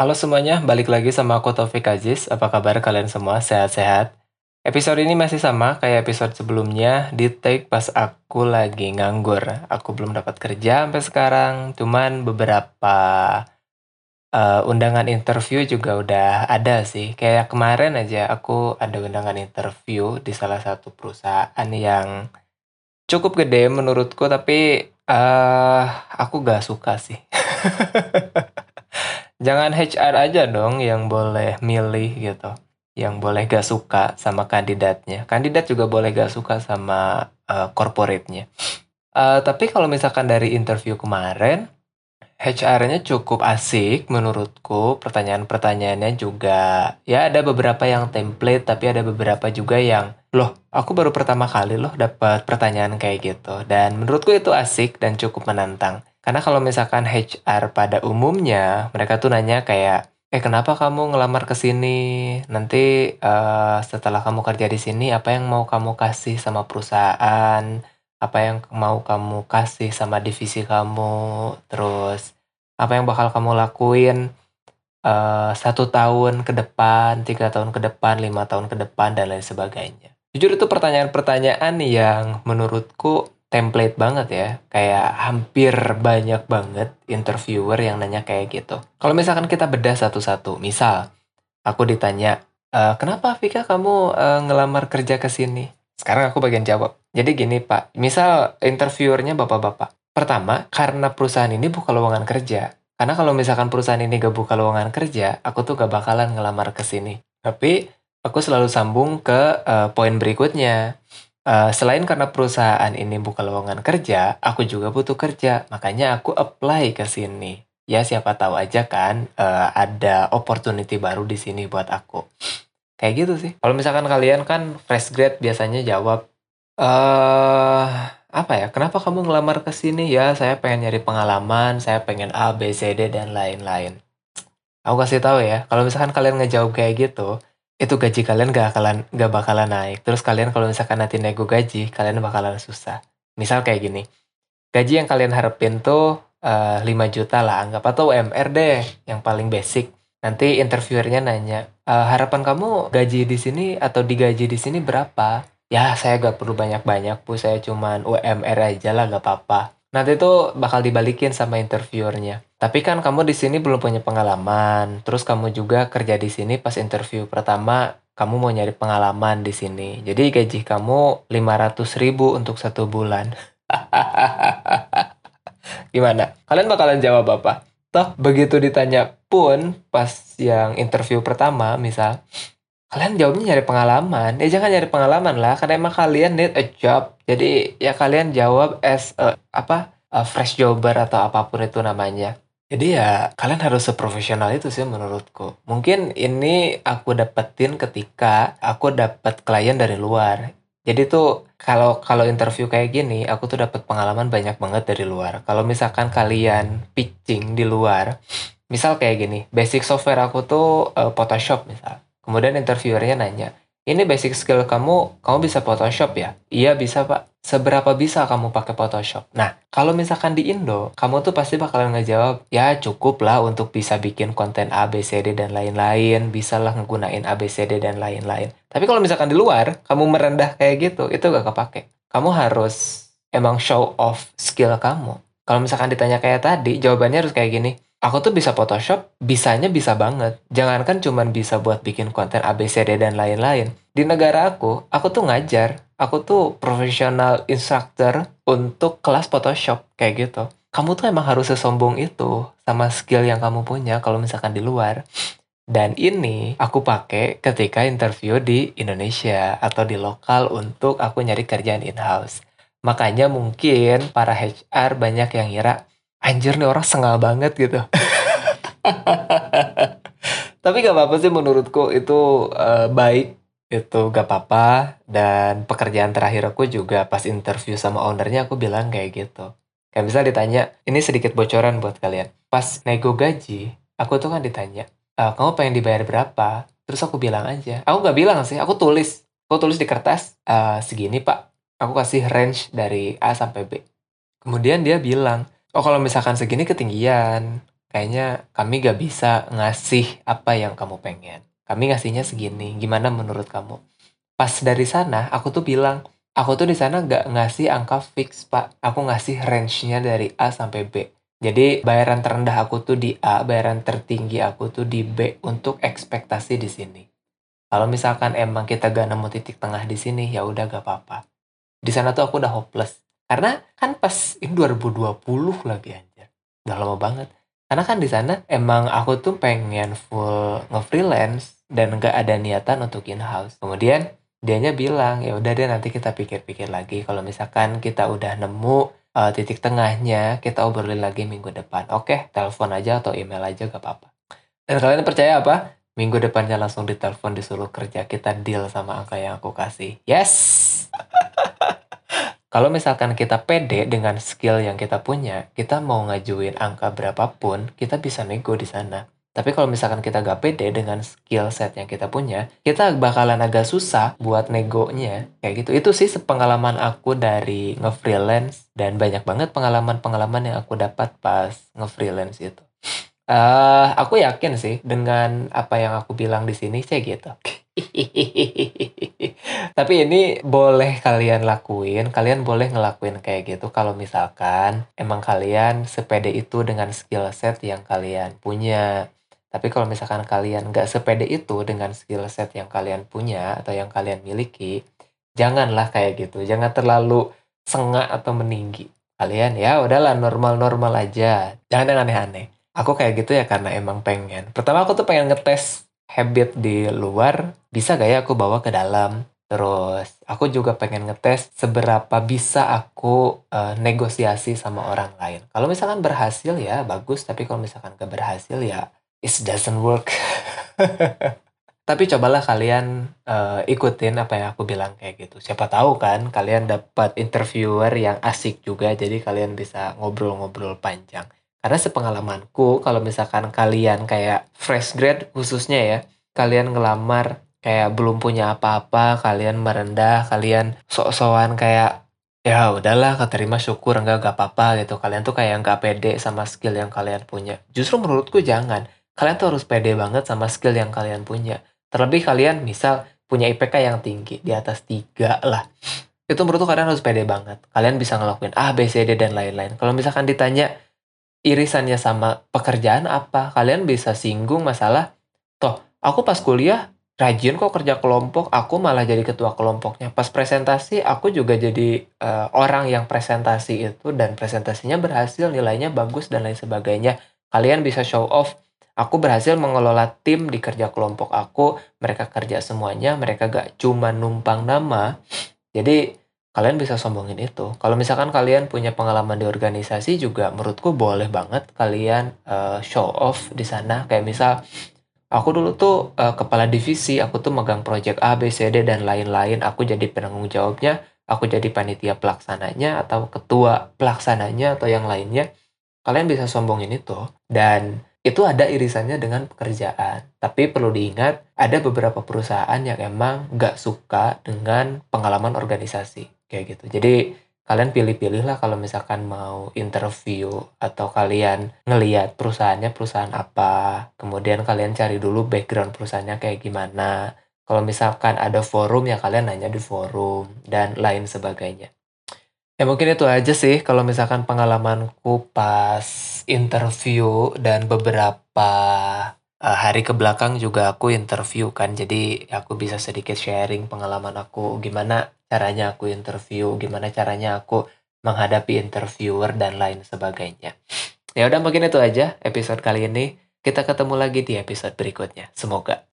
Halo semuanya, balik lagi sama aku Taufik Aziz. Apa kabar kalian semua? Sehat-sehat? Episode ini masih sama kayak episode sebelumnya, di take pas aku lagi nganggur. Aku belum dapat kerja sampai sekarang, cuman beberapa uh, undangan interview juga udah ada sih. Kayak kemarin aja aku ada undangan interview di salah satu perusahaan yang cukup gede menurutku, tapi uh, aku gak suka sih. Jangan HR aja dong yang boleh milih gitu. Yang boleh gak suka sama kandidatnya. Kandidat juga boleh gak suka sama uh, corporate-nya. Uh, tapi kalau misalkan dari interview kemarin, HR-nya cukup asik menurutku. Pertanyaan-pertanyaannya juga, ya ada beberapa yang template, tapi ada beberapa juga yang, loh, aku baru pertama kali loh dapat pertanyaan kayak gitu. Dan menurutku itu asik dan cukup menantang. Karena kalau misalkan HR pada umumnya, mereka tuh nanya kayak, eh kenapa kamu ngelamar ke sini? Nanti uh, setelah kamu kerja di sini, apa yang mau kamu kasih sama perusahaan? Apa yang mau kamu kasih sama divisi kamu? Terus, apa yang bakal kamu lakuin uh, satu tahun ke depan, tiga tahun ke depan, lima tahun ke depan, dan lain sebagainya. Jujur itu pertanyaan-pertanyaan yang menurutku template banget ya. Kayak hampir banyak banget interviewer yang nanya kayak gitu. Kalau misalkan kita bedah satu-satu, misal aku ditanya, e, kenapa Vika kamu e, ngelamar kerja ke sini? Sekarang aku bagian jawab. Jadi gini Pak, misal interviewernya bapak-bapak. Pertama, karena perusahaan ini buka lowongan kerja. Karena kalau misalkan perusahaan ini gak buka lowongan kerja, aku tuh gak bakalan ngelamar ke sini. Tapi aku selalu sambung ke uh, poin berikutnya Uh, selain karena perusahaan ini buka lowongan kerja, aku juga butuh kerja. Makanya aku apply ke sini. Ya siapa tahu aja kan uh, ada opportunity baru di sini buat aku. Kayak gitu sih. Kalau misalkan kalian kan fresh grad biasanya jawab uh, apa ya? Kenapa kamu ngelamar ke sini? Ya, saya pengen nyari pengalaman, saya pengen A, B, C, D dan lain-lain. Aku kasih tahu ya, kalau misalkan kalian ngejawab kayak gitu, itu gaji kalian gak bakalan gak bakalan naik. Terus kalian kalau misalkan nanti nego gaji, kalian bakalan susah. Misal kayak gini, gaji yang kalian harapin tuh uh, eh, 5 juta lah, anggap atau UMR deh, yang paling basic. Nanti interviewernya nanya, e, harapan kamu gaji di sini atau digaji di sini berapa? Ya saya gak perlu banyak-banyak, bu saya cuman UMR aja lah gak apa-apa. Nanti tuh bakal dibalikin sama interviewernya tapi kan kamu di sini belum punya pengalaman. Terus kamu juga kerja di sini pas interview pertama kamu mau nyari pengalaman di sini. Jadi gaji kamu 500 ribu untuk satu bulan. Gimana? Kalian bakalan jawab apa? Toh begitu ditanya pun pas yang interview pertama misal kalian jawabnya nyari pengalaman ya jangan nyari pengalaman lah karena emang kalian need a job jadi ya kalian jawab as a, apa a fresh jobber atau apa pun itu namanya jadi ya kalian harus seprofesional itu sih menurutku. Mungkin ini aku dapetin ketika aku dapat klien dari luar. Jadi tuh kalau kalau interview kayak gini, aku tuh dapat pengalaman banyak banget dari luar. Kalau misalkan kalian pitching di luar, misal kayak gini, basic software aku tuh uh, Photoshop misal. Kemudian interviewernya nanya, ini basic skill kamu, kamu bisa Photoshop ya? Iya bisa pak. Seberapa bisa kamu pakai Photoshop? Nah, kalau misalkan di Indo, kamu tuh pasti bakalan ngejawab, ya cukup lah untuk bisa bikin konten ABCD dan lain-lain, bisa lah ngegunain ABCD dan lain-lain. Tapi kalau misalkan di luar, kamu merendah kayak gitu, itu gak kepake. Kamu harus emang show off skill kamu. Kalau misalkan ditanya kayak tadi, jawabannya harus kayak gini, aku tuh bisa Photoshop, bisanya bisa banget. Jangankan cuman bisa buat bikin konten ABCD dan lain-lain. Di negara aku, aku tuh ngajar. Aku tuh profesional instructor untuk kelas Photoshop kayak gitu. Kamu tuh emang harus sesombong itu sama skill yang kamu punya kalau misalkan di luar. Dan ini aku pakai ketika interview di Indonesia atau di lokal untuk aku nyari kerjaan in-house. Makanya mungkin para HR banyak yang ngira, anjir nih orang sengal banget gitu. Tapi gak apa-apa sih menurutku itu uh, baik. Itu gak apa-apa. Dan pekerjaan terakhir aku juga pas interview sama ownernya aku bilang kayak gitu. Kayak bisa ditanya ini sedikit bocoran buat kalian. Pas nego gaji aku tuh kan ditanya e, kamu pengen dibayar berapa? Terus aku bilang aja. Aku gak bilang sih aku tulis. Aku tulis di kertas e, segini pak. Aku kasih range dari A sampai B. Kemudian dia bilang oh kalau misalkan segini ketinggian kayaknya kami gak bisa ngasih apa yang kamu pengen. Kami ngasihnya segini, gimana menurut kamu? Pas dari sana, aku tuh bilang, aku tuh di sana gak ngasih angka fix, Pak. Aku ngasih range-nya dari A sampai B. Jadi bayaran terendah aku tuh di A, bayaran tertinggi aku tuh di B untuk ekspektasi di sini. Kalau misalkan emang kita gak nemu titik tengah di sini, ya udah gak apa-apa. Di sana tuh aku udah hopeless. Karena kan pas ini 2020 lagi anjir. Udah lama banget. Karena kan di sana emang aku tuh pengen full nge-freelance dan gak ada niatan untuk in-house. Kemudian dianya bilang, ya udah deh nanti kita pikir-pikir lagi. Kalau misalkan kita udah nemu uh, titik tengahnya, kita obrolin lagi minggu depan. Oke, telepon aja atau email aja gak apa-apa. Dan kalian percaya apa? minggu depannya langsung ditelepon disuruh kerja kita deal sama angka yang aku kasih yes kalau misalkan kita pede dengan skill yang kita punya kita mau ngajuin angka berapapun kita bisa nego di sana tapi kalau misalkan kita gak pede dengan skill set yang kita punya, kita bakalan agak susah buat negonya. Kayak gitu. Itu sih pengalaman aku dari nge-freelance. Dan banyak banget pengalaman-pengalaman yang aku dapat pas nge-freelance itu. Uh, aku yakin sih dengan apa yang aku bilang di sini sih gitu. Tapi ini boleh kalian lakuin, kalian boleh ngelakuin kayak gitu kalau misalkan emang kalian sepede itu dengan skill set yang kalian punya. Tapi kalau misalkan kalian nggak sepede itu dengan skill set yang kalian punya atau yang kalian miliki, janganlah kayak gitu. Jangan terlalu sengak atau meninggi. Kalian ya udahlah normal-normal aja. Jangan yang aneh-aneh aku kayak gitu ya karena emang pengen. Pertama aku tuh pengen ngetes habit di luar, bisa gak ya aku bawa ke dalam. Terus aku juga pengen ngetes seberapa bisa aku uh, negosiasi sama orang lain. Kalau misalkan berhasil ya bagus, tapi kalau misalkan gak berhasil ya it doesn't work. tapi cobalah kalian uh, ikutin apa yang aku bilang kayak gitu. Siapa tahu kan kalian dapat interviewer yang asik juga, jadi kalian bisa ngobrol-ngobrol panjang. Karena sepengalamanku kalau misalkan kalian kayak fresh grad khususnya ya, kalian ngelamar kayak belum punya apa-apa, kalian merendah, kalian sok-sokan kayak ya udahlah keterima syukur enggak gak apa-apa gitu. Kalian tuh kayak nggak pede sama skill yang kalian punya. Justru menurutku jangan. Kalian tuh harus pede banget sama skill yang kalian punya. Terlebih kalian misal punya IPK yang tinggi di atas tiga lah itu menurutku kalian harus pede banget. Kalian bisa ngelakuin A, B, C, D, dan lain-lain. Kalau misalkan ditanya, irisannya sama pekerjaan apa? Kalian bisa singgung masalah, toh aku pas kuliah rajin kok kerja kelompok, aku malah jadi ketua kelompoknya. Pas presentasi, aku juga jadi uh, orang yang presentasi itu dan presentasinya berhasil, nilainya bagus dan lain sebagainya. Kalian bisa show off, aku berhasil mengelola tim di kerja kelompok aku, mereka kerja semuanya, mereka gak cuma numpang nama. Jadi kalian bisa sombongin itu. Kalau misalkan kalian punya pengalaman di organisasi juga menurutku boleh banget kalian uh, show off di sana. Kayak misal aku dulu tuh uh, kepala divisi, aku tuh megang project A, B, C, D dan lain-lain. Aku jadi penanggung jawabnya, aku jadi panitia pelaksananya atau ketua pelaksananya atau yang lainnya. Kalian bisa sombongin itu dan itu ada irisannya dengan pekerjaan. Tapi perlu diingat, ada beberapa perusahaan yang emang gak suka dengan pengalaman organisasi. Kayak gitu. Jadi kalian pilih-pilih lah kalau misalkan mau interview atau kalian ngeliat perusahaannya perusahaan apa. Kemudian kalian cari dulu background perusahaannya kayak gimana. Kalau misalkan ada forum ya kalian nanya di forum dan lain sebagainya. Ya mungkin itu aja sih kalau misalkan pengalamanku pas interview dan beberapa uh, hari ke belakang juga aku interview kan. Jadi aku bisa sedikit sharing pengalaman aku gimana caranya aku interview, gimana caranya aku menghadapi interviewer dan lain sebagainya. Ya udah mungkin itu aja episode kali ini. Kita ketemu lagi di episode berikutnya. Semoga